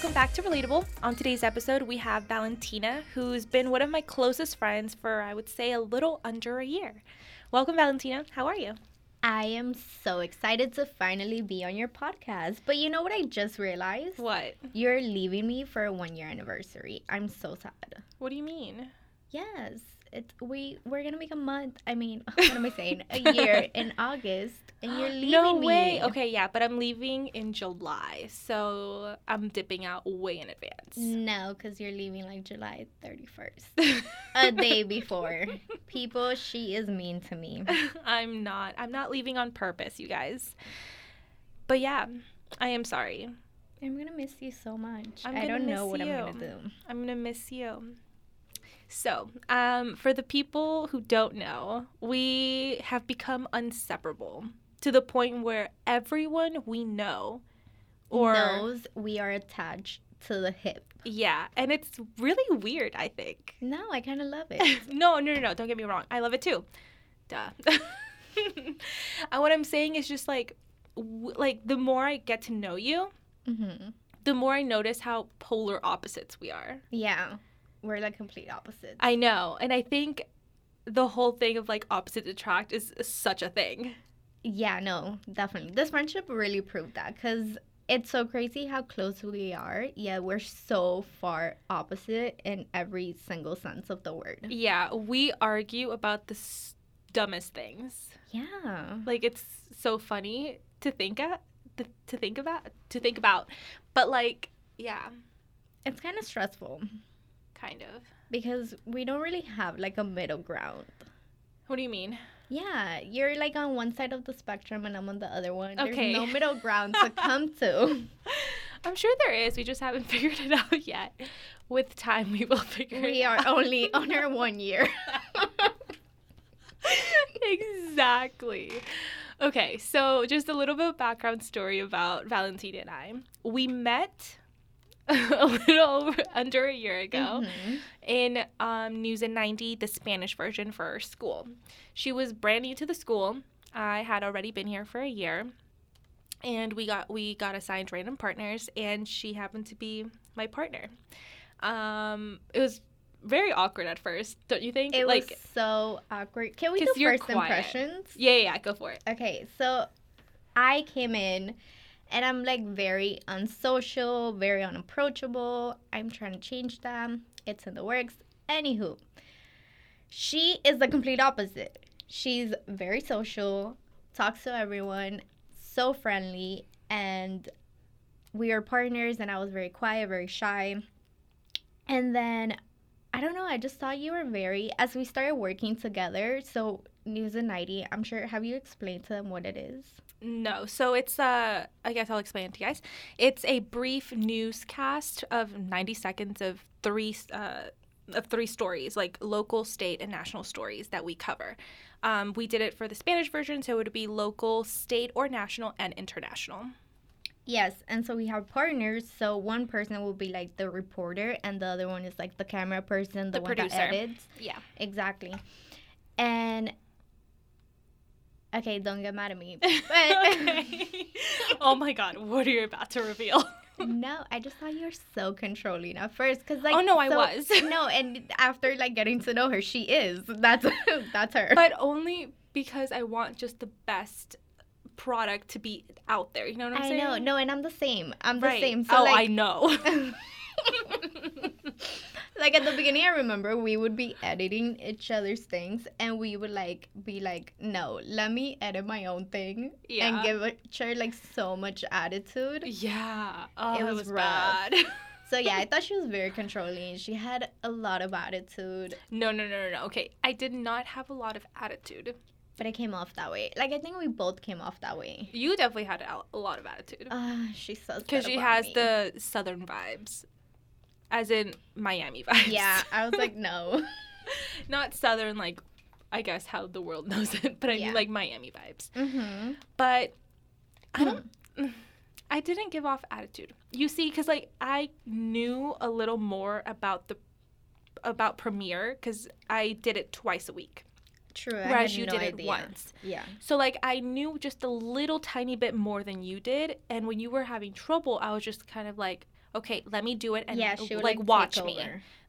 welcome back to Relatable. On today's episode, we have Valentina, who's been one of my closest friends for, I would say, a little under a year. Welcome, Valentina. How are you? I am so excited to finally be on your podcast. But you know what I just realized? What? You're leaving me for a one year anniversary. I'm so sad. What do you mean? Yes. It's we we're gonna make a month. I mean, what am I saying? A year in August, and you're leaving no me. way. Okay, yeah, but I'm leaving in July, so I'm dipping out way in advance. No, because you're leaving like July 31st, a day before. People, she is mean to me. I'm not. I'm not leaving on purpose, you guys. But yeah, I am sorry. I'm gonna miss you so much. I'm I don't know what you. I'm gonna do. I'm gonna miss you. So, um, for the people who don't know, we have become inseparable to the point where everyone we know, or knows we are attached to the hip. yeah, and it's really weird. I think. No, I kind of love it. no, no, no, no. Don't get me wrong. I love it too. Duh. and what I'm saying is just like, w- like the more I get to know you, hmm the more I notice how polar opposites we are. Yeah, we're like complete opposites. I know. And I think the whole thing of like opposites attract is such a thing. yeah, no, definitely. This friendship really proved that because it's so crazy how close we are. Yeah, we're so far opposite in every single sense of the word. Yeah, we argue about the s- dumbest things. Yeah. Like it's so funny to think at to, to think about to think about. But like, yeah, It's kind of stressful kind of. because we don't really have like a middle ground. What do you mean? Yeah, you're like on one side of the spectrum and I'm on the other one. Okay. There's no middle ground to come to. I'm sure there is. We just haven't figured it out yet. With time, we will figure We it out. We are only on our one year. exactly. Okay, so just a little bit of background story about Valentina and I. We met a little over, under a year ago Mhm. in um, News in 90, the Spanish version for our school. She was brand new to the school. I had already been here for a year. And we got we got assigned random partners, and she happened to be my partner. Um, it was very awkward at first, don't you think? It like, was so awkward. Can we do first quiet. impressions? yeah, yeah, yeah, go for it. Okay, so I came in and I'm like very unsocial, very unapproachable. I'm trying to change them. It's in the works. Anywho, she is the complete opposite. She's very social, talks to everyone, so friendly, and we are partners. And I was very quiet, very shy. And then I don't know, I just thought you were very, as we started working together. So, News and 90, I'm sure, have you explained to them what it is? No, so it's uh I guess I'll explain it to you guys. It's a brief newscast of 90 seconds of three uh of three stories, like local, state, and national stories that we cover. Um, we did it for the Spanish version, so it would be local, state, or national, and international. Yes, and so we have partners. So one person will be like the reporter, and the other one is like the camera person, the, The one producer. that edits. Yeah. Exactly. And okay, don't get mad at me. But oh my god, what are you about to reveal? no, I just thought you were so controlling at first, cause like Oh, no, I was. no, and after like getting to know her, she is. That's that's her. but only because I want just the best product to be out there. You know what I'm I saying? I know, no, and I'm the same. I'm the right. same. So oh, like, I know. Like at the beginning, I remember we would be editing each other's things, and we would like be like, "No, let me edit my own thing," Yeah. and give other like so much attitude. Yeah. Oh, It was was, rough. bad. So yeah, I thought she was very controlling. She had a lot of attitude, no, no, no, no, no. Okay, I did not have a lot of attitude. but it came off that way. Like I think we both came off that way. You definitely had a lot of attitude Ah, she's so because she has me. the southern vibes, as in Miami vibes. Yeah, I was like, no. not southern like, I guess how the world knows it, but I Yeah. mean like Miami vibes. mm-hmm. But I don't. I didn't give off attitude. You see, because like I knew a little more about the about premiere because I did it twice a week. True. Whereas you no did it once. Yeah. So like I knew just a little tiny bit more than you did, and when you were having trouble, I was just kind of like, okay, let me do it and yeah, she would like, like, watch me.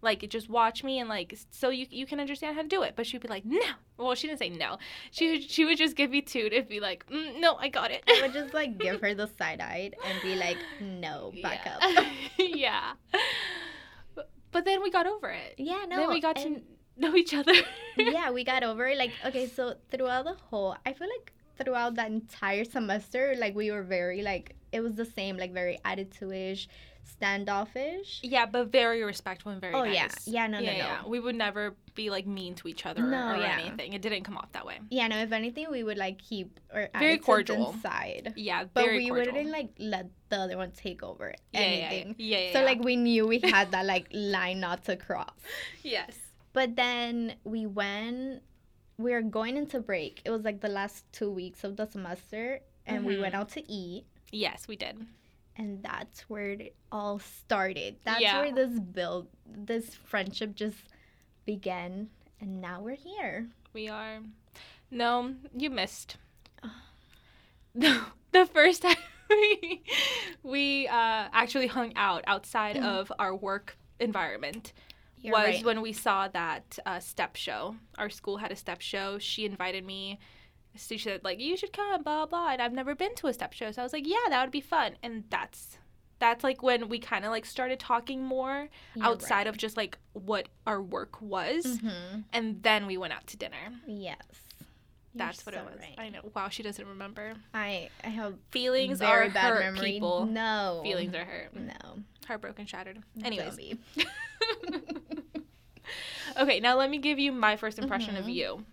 Like just watch me and like so you you can understand how to do it. But she'd be like, no. Well, she didn't say no. She would she would just give me two and be like, mm, no, I got it. I would just like give her the side eye and be like, no, back yeah. up. yeah. But, but then we got over it. Yeah, no. then we got and- to know each other. yeah, we got over it. Like, okay, so throughout the whole, I feel like throughout that entire semester, like we were very like it was the same, like very attitude-ish, standoffish. Yeah, but very respectful and very nice. Oh nice. yeah, yeah, no, no, yeah, no. yeah. We would never be like mean to each other No, or yeah. anything. It didn't come off that way. Yeah, no. If anything, we would like keep our Very cordial. inside, Yeah, but we cordial. wouldn't like let the other one take over yeah, yeah, yeah, anything. Yeah, yeah, So like we knew we had that like line not to cross. yes. But then we went. We were going into break. It was like the last two weeks of the semester, and we went Mhm. out to eat. Yes, we did. And that's where it all started. That's Yeah. where this build, this friendship just began, and now we're here. We are. No, you missed. No, the first time we we uh, actually hung out outside of our work environment You're was right. when we saw that uh, step show. Our school had a step show. She invited me. She said like you should come, blah blah. And I've never been to a step show, so I was like, yeah, that would be fun. And that's that's like when we kind of like started talking more You're outside of just like what our work was, Mhm. and then we went out to dinner. Yes. You're That's what so it was. right. I know. Wow, she doesn't remember. I I have Feelings are bad hurt, memory. people. No. Feelings are hurt. No. Heartbroken, shattered. Anyways. Okay, now let me give you my first impression of Mhm. you.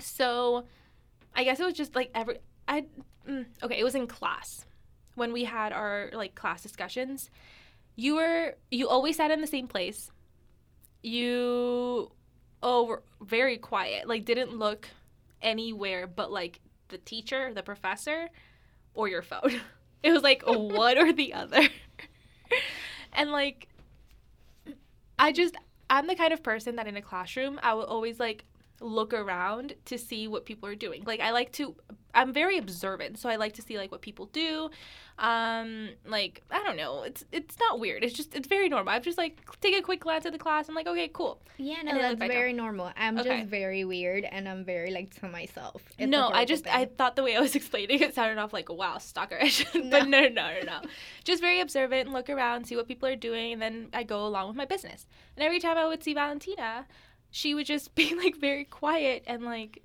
So, I guess it was just like every I mm, okay, it was in class when we had our like class discussions. You were you always sat in the same place. You oh were very quiet. Like didn't look anywhere but like the teacher, the professor, or your phone. It was like one or the other. and like I just I'm the kind of person that in a classroom I will always like look around to see what people are doing. Like I like to I'm very observant, so I like to see like what people do. Um like I don't know, it's it's not weird. It's just it's very normal. I've just like take a quick glance at the class. I'm like, "Okay, cool." Yeah, no, that's back down. very normal. I'm Okay. just very weird, and I'm very like to myself. It's no, I just I thought the way I was explaining it sounded off like wow stalkerish, but no, no, no, no, no. Just very observant, and look around, see what people are doing, and then I go along with my business. And every time I would see Valentina, she would just be like very quiet and like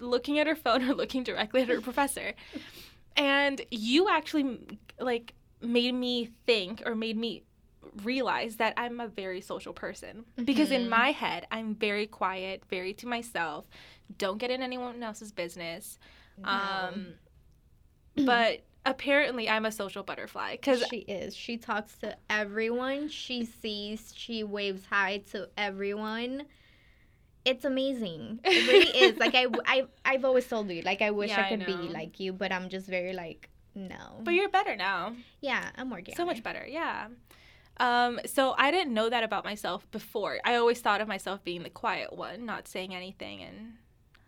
looking at her phone or looking directly at her professor. And you actually like made me think or made me realize that I'm a very social person because in Mhm. my head I'm very quiet, very to myself, don't get in anyone else's business. No. Um but apparently I'm a social butterfly cuz she is. She talks to everyone. She sees. She waves hi to everyone. It's amazing. It really is. Like I, I, I've always told you. Like I wish Yeah, I I could be like you, but I'm just very like no. but you're better now. yeah, I'm working. so much it. better yeah um, so i didn't know that about myself before i always thought of myself being the quiet one not saying anything and,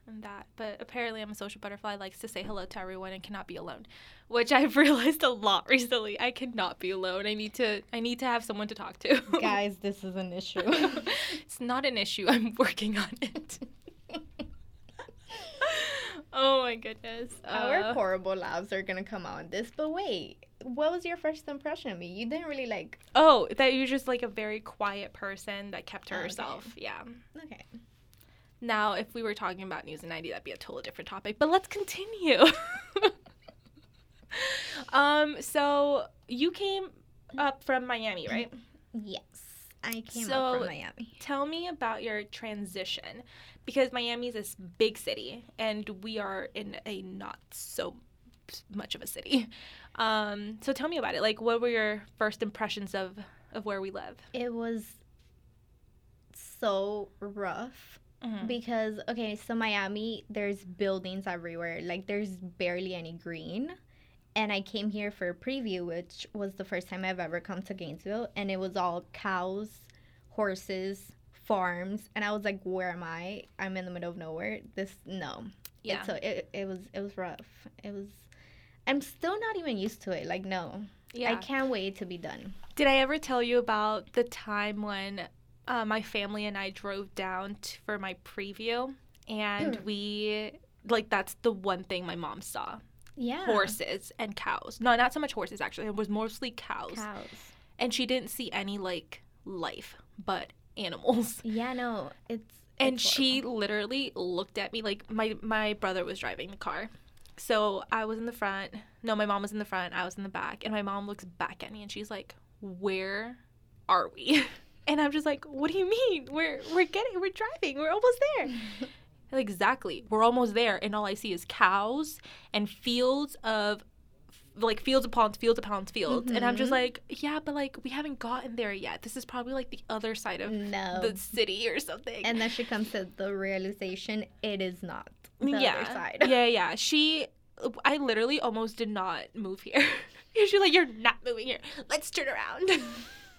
and that but apparently i'm a social butterfly likes to say hello to everyone and cannot be alone which i've realized a lot recently i cannot be alone i need to i need to have someone to talk to Guys, this is an issue. it's not an issue i'm working on it oh my goodness Our Uh, horrible laughs are gonna come out in this. But wait, what was your first impression of me? You didn't really like. oh that you're just like a very quiet person that kept to Oh, okay. herself yeah Okay. Now, if we were talking about News and 90, that'd be a totally different topic. But let's continue. um, so you came up from Miami, right? Yes, I came So- up from Miami. Tell me about your transition because Miami is this big city and we are in a not so much of a city. Um, so tell me about it. Like, what were your first impressions of of where we live? It was so rough Mhm. because okay, so Miami, there's buildings everywhere. Like there's barely any green. And I came here for a preview, which was the first time I've ever come to Gainesville, and it was all cows, horses, farms, and I was like, "Where am I? I'm in the middle of nowhere. This no." Yeah. So it, it was it was rough. It was. I'm still not even used to it. Like no. Yeah. I can't wait to be done. Did I ever tell you about the time when uh, my family and I drove down t- for my preview and we like that's the one thing my mom saw Yeah. horses and cows. No, not so much horses actually. It was mostly cows. Cows. And she didn't see any like life but animals. Yeah, no, it's. And it's she horrible. literally looked at me like my my brother was driving the car. So I was in the front. No, my mom was in the front. I was in the back. And my mom looks back at me and she's like, "Where are we?" And I'm just like, "What do you mean? We're we're getting we're driving. We're almost there." exactly. We're almost there and all I see is cows and fields of like fields of ponds, fields of ponds, fields. And I'm just Mhm. like, "Yeah, but like we haven't gotten there yet. This is probably like the other side of No. the city or something." and then she comes to the realization it is not the yeah. other side. Yeah, yeah. She, I literally almost did not move here. She's like, "You're not moving here. Let's turn around."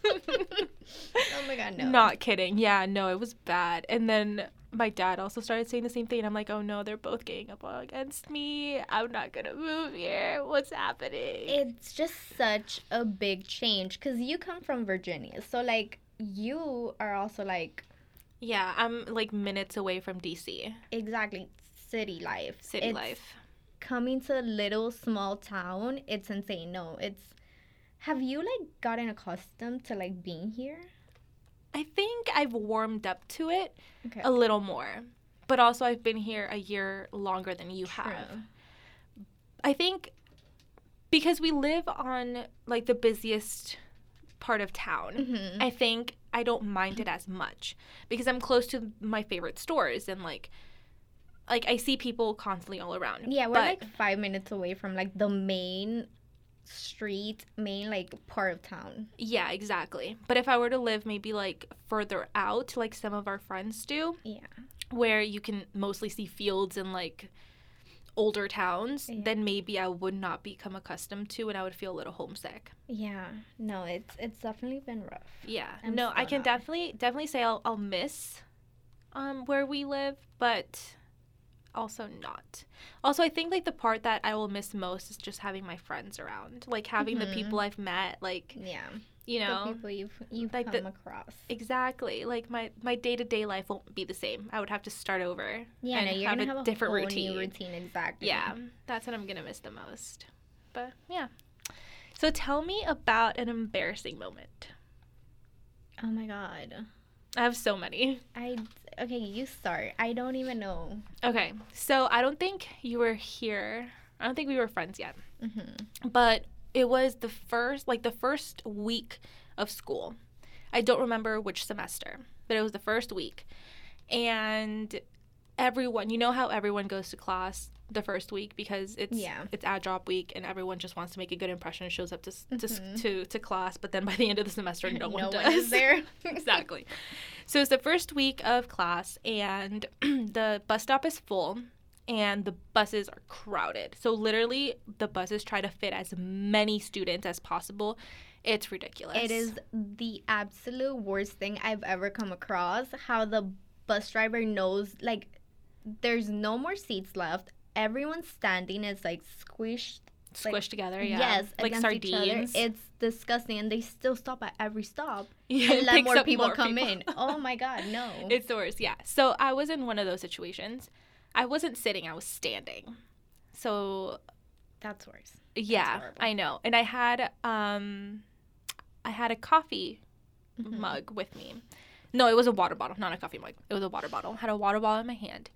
Oh my god, no. Not kidding. Yeah, no, it was bad. And then my dad also started saying the same thing. And I'm like, "Oh no, they're both getting up against me. I'm not gonna move here. What's happening?" It's just such a big change because you come from Virginia, so like you are also like yeah, I'm like minutes away from DC. exactly city life. City It's life. Coming to a little small town, it's insane. No, it's. Have you like gotten accustomed to like being here? I think I've warmed up to it Okay. a little more. But also I've been here a year longer than you have. I think because we live on like the busiest part of town, Mhm. I think I don't mind it as much because I'm close to my favorite stores and like like I see people constantly all around. Yeah, we're but, like five minutes away from like the main street, main like part of town. yeah, exactly. But if I were to live maybe like further out like some of our friends do, Yeah. where you can mostly see fields and like older towns, Yeah. then maybe I would not become accustomed to and I would feel a little homesick. Yeah. No, it's it's definitely been rough. Yeah. I'm no, I can not. definitely definitely say I'll I'll miss um where we live, but also not. Also, I think like the part that I will miss most is just having my friends around. Like having the Mhm. people I've met, like, Yeah. you The know, people you've you've like come the- across. exactly. Like my my day-to-day life won't be the same. I would have to start over. Yeah, and no, you're have gonna a have a different routine. routine. Exactly. Yeah. That's what I'm going to miss the most. But yeah. So tell me about an embarrassing moment. Oh my god. I have so many. I okay. You start. I don't even know. Okay, so I don't think you were here. I don't think we were friends yet. hmm But it was the first, like the first week of school. I don't remember which semester, but it was the first week. And everyone, you know how everyone goes to class the first week because it's Yeah. it's add drop week and everyone just wants to make a good impression and shows up to s to, mm-hmm. to to class, but then by the end of the semester no, one no does. one is there. exactly. So it's the first week of class, and the bus stop is full, and the buses are crowded. So literally, the buses try to fit as many students as possible. It's ridiculous. It is the absolute worst thing I've ever come across. How the bus driver knows, like, there's no more seats left. Everyone's standing is like squished. squished like- together. Yeah, Yes, like against each other. sardines. It's disgusting, and they still stop at every stop Yeah, and let more people more come people. in. Oh my god, no! It's the worst. Yeah. So I was in one of those situations. I wasn't sitting. I was standing. So That's worse. yeah, horrible. I know. And I had um, I had a coffee Mhm. mug with me. No, it was a water bottle, not a coffee mug. It was a water bottle. I had a water bottle in my hand.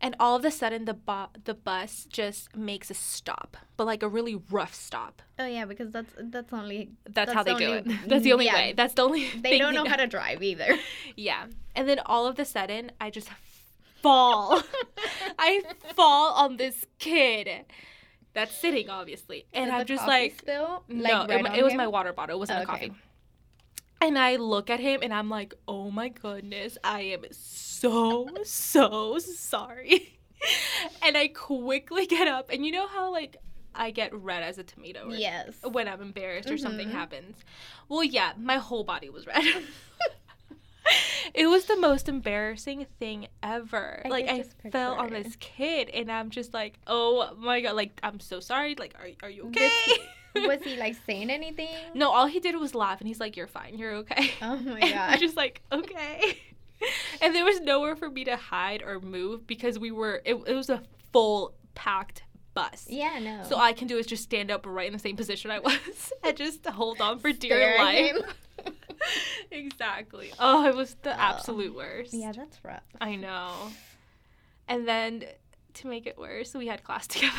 And all of a sudden the bu- the bus just makes a stop, but like a really rough stop. Oh yeah, because that's that's only That's, That's how they the do it. That's the only yeah. way. That's the only they don't know how to drive either. Yeah. And then all of a sudden I just fall. I fall on this kid that's sitting obviously. And Did I'm just like spill? no, Like, right it, it was my water bottle. It wasn't oh, a Okay. coffee. And I look at him and I'm like, oh my goodness, I am so, so sorry. and I quickly get up. And you know how, like, I get red as a tomato Yes. when I'm embarrassed or something Mhm. happens? Well, yeah, my whole body was red. it was the most embarrassing thing ever. I like I fell on this kid and I'm just like, "Oh my god, like I'm so sorry. Like are are you okay?" This- Was he like saying anything? No, all he did was laugh, and he's like, "You're fine. You're okay." Oh my god. I'm just like, okay. and there was nowhere for me to hide or move because we were. It, it was a full packed bus. yeah, no. So all I can do is just stand up right in the same position I was and just hold on for dear life. exactly. Oh, it was the Oh. absolute worst. yeah, that's rough. I know. And then to make it worse, we had class together.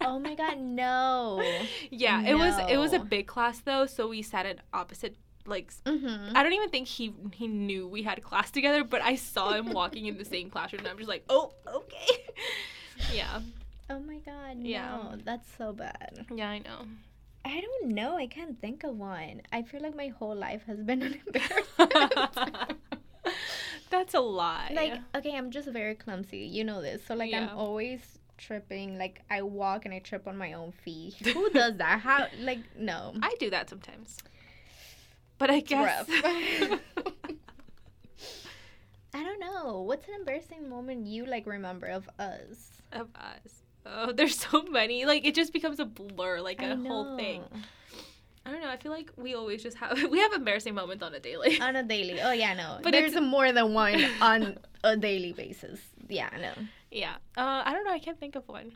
Oh my god, no. yeah, it was it was a big class though, so we sat at opposite like Mm-hmm. I don't even think he he knew we had class together, but I saw him walking in the same classroom and I'm just like, "Oh, okay." yeah. Oh my god, no. Yeah. That's so bad. Yeah, I know. I don't know. I can't think of one. I feel like my whole life has been an embarrassment. That's a lie. like, okay, I'm just very clumsy. You know this. So, like, Yeah. I'm always tripping. Like, I walk and I trip on my own feet. Who does that? How? Like, no. I do that sometimes. But I guess. I don't know. What's an embarrassing moment you like remember of us? of us. Oh, there's so many. Like it just becomes a blur, like a whole thing. I don't know. I feel like we always just have we have embarrassing moments on a daily. on a daily. Oh yeah, no. But there's more than one on a daily basis. Yeah, no. yeah. Uh, I don't know. I can't think of one.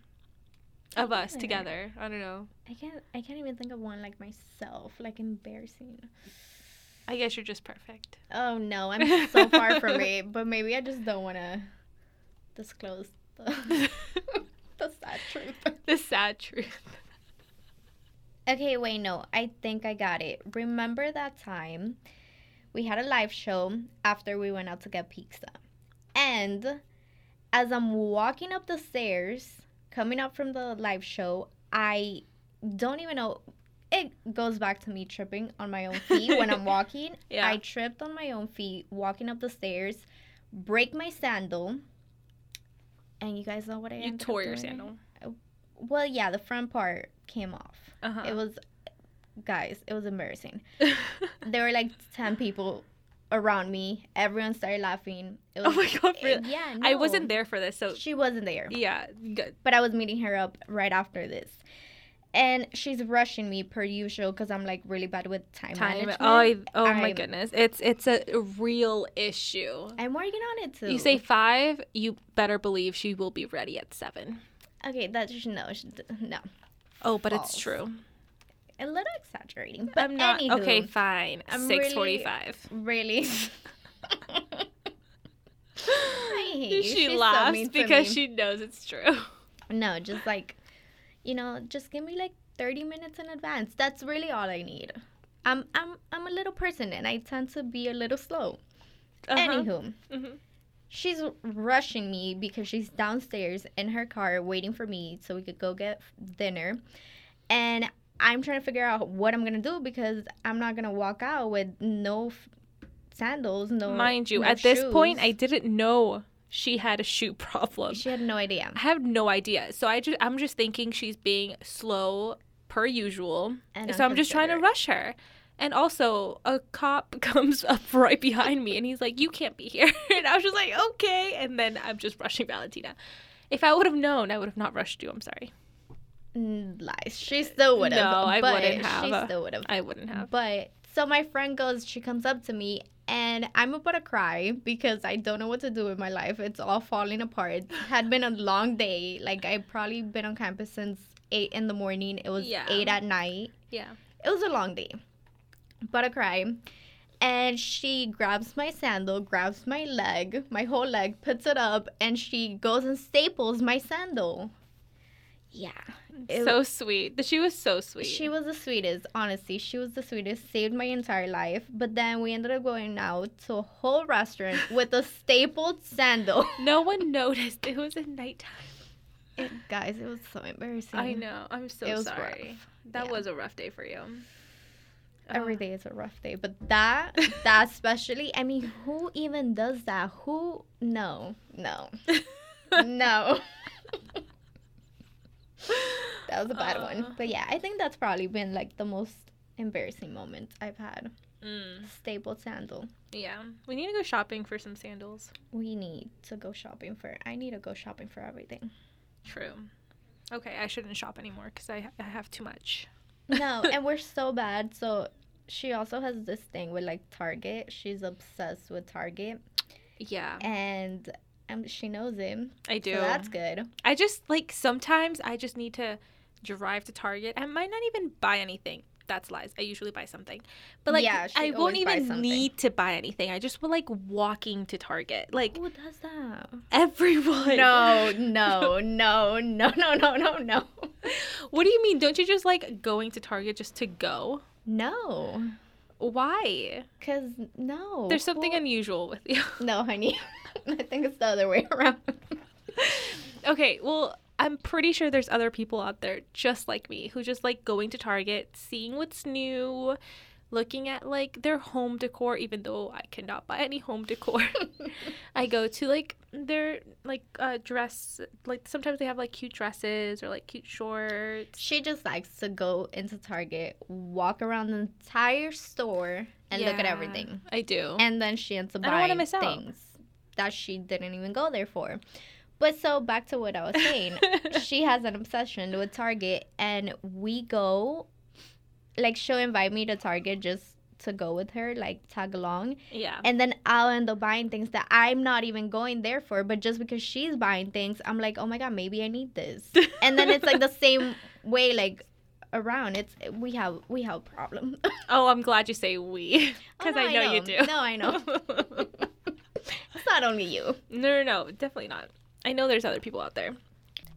Of us together. I don't know. I can't. I can't even think of one like myself. Like embarrassing. I guess you're just perfect. Oh no, I'm so far from it. But maybe I just don't want to disclose the, the sad truth. the sad truth. Okay, wait, no. I think I got it. Remember that time we had a live show after we went out to get pizza. And as I'm walking up the stairs, coming up from the live show, I don't even know. It goes back to me tripping on my own feet when I'm walking. Yeah. I tripped on my own feet walking up the stairs, break my sandal. And you guys know what I You tore your doing? sandal. Well, yeah, the front part came off. Uh-huh. It was, guys, it was embarrassing. There were like 10 people around me. Everyone started laughing. It oh my god, really? yeah, no. I wasn't there for this, so She wasn't there. yeah, good. But I was meeting her up right after this. And she's rushing me per usual because I'm like really bad with time, Time. management. Oh, oh my I'm- goodness, it's it's a real issue. I'm working on it too. You say five, you better believe she will be ready at seven. okay, that's no, no, Oh, but False. it's true. a little exaggerating. But I'm not anywho, okay. Fine. I'm Six forty-five. Really. I hate you. She She's so laughs mean because she knows it's true. No, just like, you know, just give me like 30 minutes in advance. That's really all I need. I'm I'm I'm a little person and I tend to be a little slow. Uh-huh. Anywho, Mhm. She's rushing me because she's downstairs in her car waiting for me so we could go get dinner. And I'm trying to figure out what I'm going to do because I'm not going to walk out with no f- sandals, no Mind you, no at this point. I didn't know she had a shoe problem. she had no idea. I have no idea. So I just I'm just thinking she's being slow per usual. And so I'm just trying to rush her. And also, a cop comes up right behind me and he's like, You can't be here. And I was just like, Okay. And then I'm just rushing Valentina. If I would have known, I would have not rushed you. I'm sorry. Lies. She still would have. No, I wouldn't have. She still would have. I wouldn't have. But so my friend goes, she comes up to me, and I'm about to cry because I don't know what to do with my life. It's all falling apart. It had been a long day. Like I probably been on campus since eight in the morning. It was Yeah. eight at night. Yeah. It was a long day. But I cry. And she grabs my sandal, grabs my leg, my whole leg, puts it up, and she goes and staples my sandal. Yeah. It- so sweet. She was so sweet. She was the sweetest, honestly. She was the sweetest, saved my entire life. But then we ended up going out to a whole restaurant with a stapled sandal. no one noticed. It was at nighttime. It, guys, it was so embarrassing. I know. I'm so It was sorry. rough. That Yeah. was a rough day for you. Every Ugh. day is a rough day, but that, that especially, I mean, who even does that? Who? No, no, no. that was a bad Uh. one. But yeah, I think that's probably been like the most embarrassing moment I've had. Mm, Stapled sandal. yeah. We need to go shopping for some sandals. We need to go shopping for. I need to go shopping for everything. True. Okay, I shouldn't shop anymore because I, I have too much. No, and we're so bad. So she also has this thing with like Target. She's obsessed with Target, Yeah, and um, she knows him. I do. So that's good. I just like sometimes I just need to drive to Target. I might not even buy anything. That's lies. I usually buy something, but like Yeah, I won't even need to buy anything. I just will like walking to Target. Like Who does that? everyone. No, no, no, no, no, no, no, no. What do you mean? Don't you just like going to Target just to go? No, Why? cause no. There's something Who- unusual with you. No, honey. I think it's the other way around. okay, well, I'm pretty sure there's other people out there just like me who just like going to Target, seeing what's new, looking at like their home decor, even though I cannot buy any home decor. I go to like their like uh dress like sometimes they have like cute dresses or like cute shorts. She just likes to go into Target, walk around the entire store, and look at everything. I do. And then she ends up I don't wanna buying miss out. things that she didn't even go there for. But so back to what I was saying. she has an obsession with Target, and we go, like, she'll invite me to Target just to go with her, like, tag along. yeah. And then I'll end up buying things that I'm not even going there for, but just because she's buying things, I'm like, oh my God, maybe I need this. And then it's like the same way, like, around it's we have we have a problem Oh, I'm glad you say we Oh, because no, I, know you do. no i know it's not only you No, no, no, definitely not. I know there's other people out there.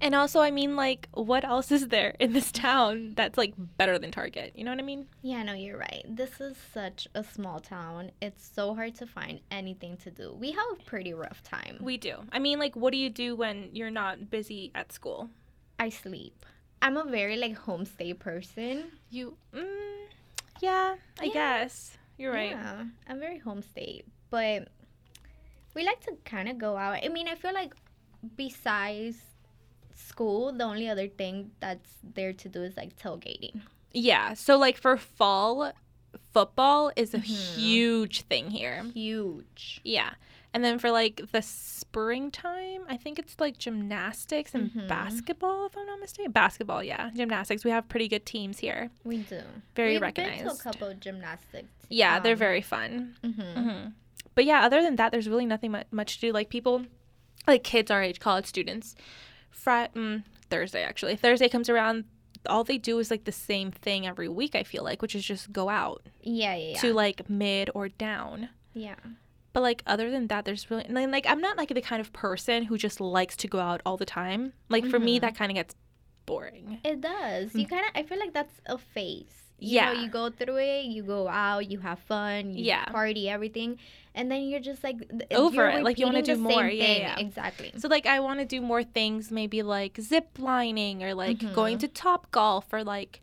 And also, I mean, like, what else is there in this town that's like better than Target? You know what I mean? Yeah, no, you're right. This is such a small town. It's so hard to find anything to do. We have a pretty rough time. We do. I mean, like, what do you do when you're not busy at school? I sleep. I'm a very like homestay person. You, mm, yeah, I Yeah. guess you're right. Yeah, I'm very homestay, but we like to kind of go out. I mean, I feel like besides school, the only other thing that's there to do is like tailgating. Yeah. So, like, for fall, football is a Mhm. huge thing here. Huge. Yeah. And then for like the springtime, I think it's like gymnastics and Mhm. basketball, if I'm not mistaken. Basketball, yeah. Gymnastics. We have pretty good teams here. We do. Very We've recognized. Been to a couple gymnastics. Yeah, they're um, very fun. hmm hmm But yeah, other than that, there's really nothing mu- much to do. Like people, like kids our age, college students, Fri mm, Thursday actually. Thursday comes around. All they do is like the same thing every week. I feel like, which is just go out Yeah, yeah, yeah. to like Midtown. yeah. But like other than that, there's really and then, like I'm not like the kind of person who just likes to go out all the time. Like for me, Mhm. that kind of gets boring. It does. You kind of. I feel like that's a phase. You. Yeah. Know, you go through it. You go out. You have fun. You Yeah. Party everything, and then you're just like Over it, like, you wanna do more. Yeah, yeah. Exactly. So like I want to do more things, maybe like zip lining or like Mhm. going to Top Golf or like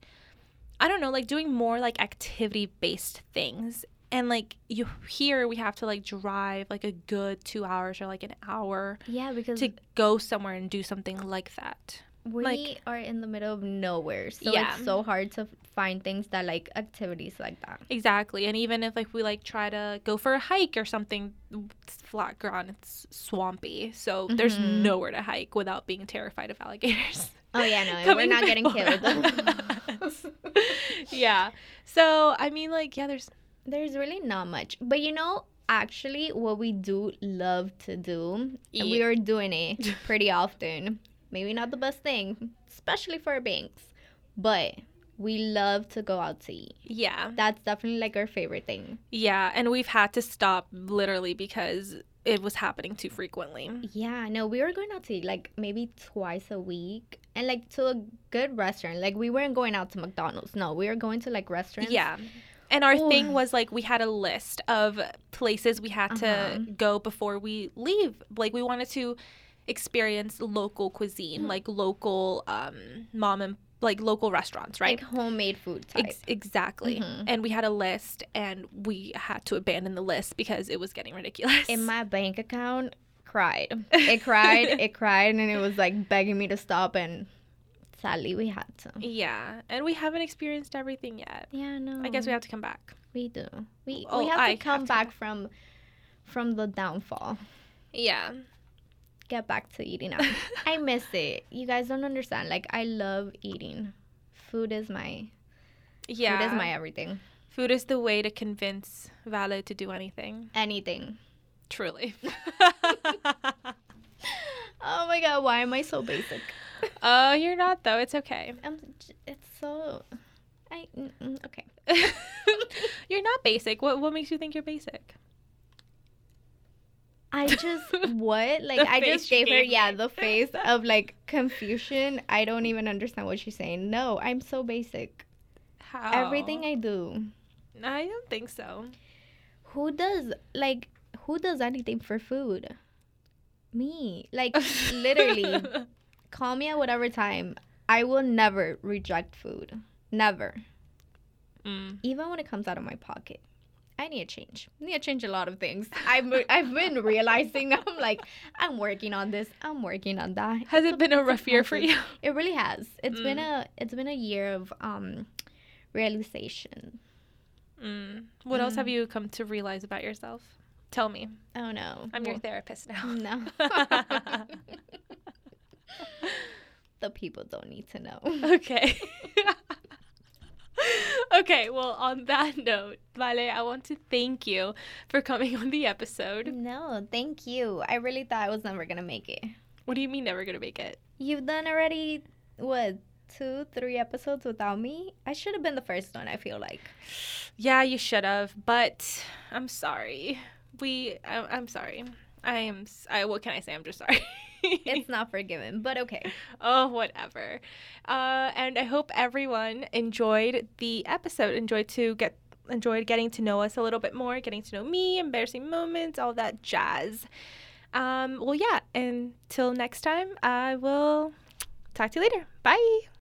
I don't know, like doing more like activity based things. And like you here we have to like drive like a good 2 hours or like an hour Yeah, because to go somewhere and do something like that. We like- are in the middle of nowhere, so Yeah. it's so hard to find things that like activities like that. Exactly. And even if like we like try to go for a hike or something, it's flat ground, it's swampy. So there's Mhm. nowhere to hike without being terrified of alligators. Oh yeah, no, we're not getting killed. yeah. So I mean, like, yeah, there's There's really not much, but you know, actually, what we do love to do, and we are doing it pretty often. Maybe not the best thing, especially for banks, but we love to go out to eat. yeah, That's definitely like our favorite thing. yeah, and we've had to stop literally because it was happening too frequently. Yeah, no, we were going out to eat like maybe twice a week, and like to a good restaurant. Like we weren't going out to McDonald's. No, we were going to like restaurants. Yeah. And our Ooh. thing was like we had a list of places we had Uh-huh. to go before we leave. Like we wanted to experience local cuisine, Mm. like local um mom and like local restaurants, right? like homemade food type. Ex- exactly. Mhm. And we had a list and we had to abandon the list because it was getting ridiculous. in my bank account cried. It cried, it cried, and it was like begging me to stop. And sadly, we had to. yeah, and we haven't experienced everything yet. Yeah, no. I guess we have to come back. we do. We Oh, we have I to come have to. back from from the downfall. Yeah. Get back to eating out. I miss it. You guys don't understand. Like I love eating. Food is my Yeah. Food is my everything. Food is the way to convince Vale to do anything. Anything. Truly. Oh my god, why am I so basic? Oh, you're not though. It's okay. I'm, it's so. I mm, mm, okay. you're not basic. What what makes you think you're basic? I just what like I just gave her yeah the face of like confusion. I don't even understand what she's saying. No, I'm so basic. How? Everything I do. I don't think so. Who does like who does anything for food? Me. Like literally call me at whatever time. I will never reject food. Never. Mm. Even when it comes out of my pocket. I need to change. I need to change a lot of things. I've I've been realizing I'm like I'm working on this. I'm working on that. Has It's it been a rough year for you? It really has. It's been Mm. a it's been a year of um realization. Mm. What else have Mm. you come to realize about yourself? Tell me. Oh no. I'm your therapist now. No. the people don't need to know. okay. Okay, well, on that note, Vale, I want to thank you for coming on the episode. No, thank you. I really thought I was never gonna make it. What do you mean never gonna make it? You've done already what two, three episodes without me? I should have been the first one. I feel like. Yeah, you should have, but I'm sorry. We, I, I'm sorry. I am. I. What can I say? I'm just sorry. It's not forgiven, but okay. oh, whatever. Uh, and I hope everyone enjoyed the episode. Enjoyed to get enjoyed getting to know us a little bit more, getting to know me, embarrassing moments, all that jazz. Um, well, yeah. Until next time, I will talk to you later. Bye.